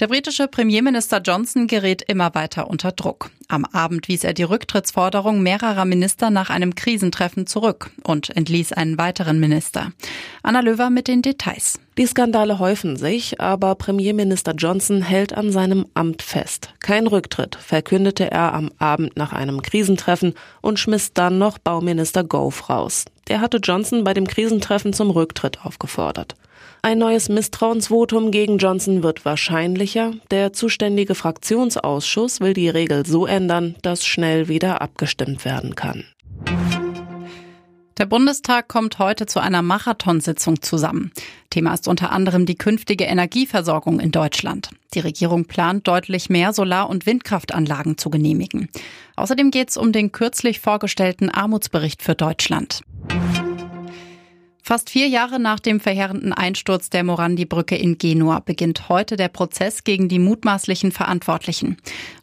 Der britische Premierminister Johnson gerät immer weiter unter Druck. Am Abend wies er die Rücktrittsforderung mehrerer Minister nach einem Krisentreffen zurück und entließ einen weiteren Minister. Anna Löwer mit den Details. Die Skandale häufen sich, aber Premierminister Johnson hält an seinem Amt fest. Kein Rücktritt, verkündete er am Abend nach einem Krisentreffen und schmiss dann noch Bauminister Gove raus. Der hatte Johnson bei dem Krisentreffen zum Rücktritt aufgefordert. Ein neues Misstrauensvotum gegen Johnson wird wahrscheinlicher. Der zuständige Fraktionsausschuss will die Regel so ändern, dass schnell wieder abgestimmt werden kann. Der Bundestag kommt heute zu einer Marathonsitzung zusammen. Thema ist unter anderem die künftige Energieversorgung in Deutschland. Die Regierung plant deutlich mehr Solar- und Windkraftanlagen zu genehmigen. Außerdem geht es um den kürzlich vorgestellten Armutsbericht für Deutschland. Fast vier Jahre nach dem verheerenden Einsturz der Morandi-Brücke in Genua beginnt heute der Prozess gegen die mutmaßlichen Verantwortlichen.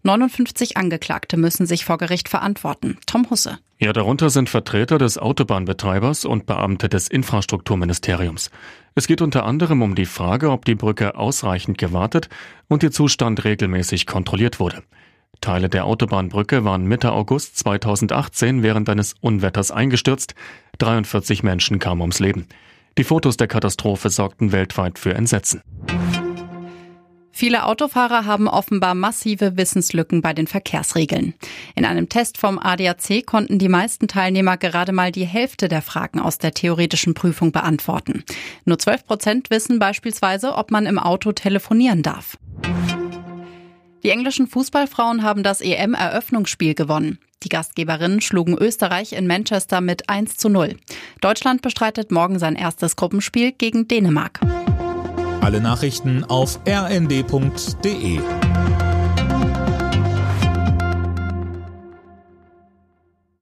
59 Angeklagte müssen sich vor Gericht verantworten. Tom Husse. Ja, darunter sind Vertreter des Autobahnbetreibers und Beamte des Infrastrukturministeriums. Es geht unter anderem um die Frage, ob die Brücke ausreichend gewartet und ihr Zustand regelmäßig kontrolliert wurde. Teile der Autobahnbrücke waren Mitte August 2018 während eines Unwetters eingestürzt. 43 Menschen kamen ums Leben. Die Fotos der Katastrophe sorgten weltweit für Entsetzen. Viele Autofahrer haben offenbar massive Wissenslücken bei den Verkehrsregeln. In einem Test vom ADAC konnten die meisten Teilnehmer gerade mal die Hälfte der Fragen aus der theoretischen Prüfung beantworten. Nur 12 Prozent wissen beispielsweise, ob man im Auto telefonieren darf. Die englischen Fußballfrauen haben das EM-Eröffnungsspiel gewonnen. Die Gastgeberinnen schlugen Österreich in Manchester mit 1 zu 0. Deutschland bestreitet morgen sein erstes Gruppenspiel gegen Dänemark. Alle Nachrichten auf rnd.de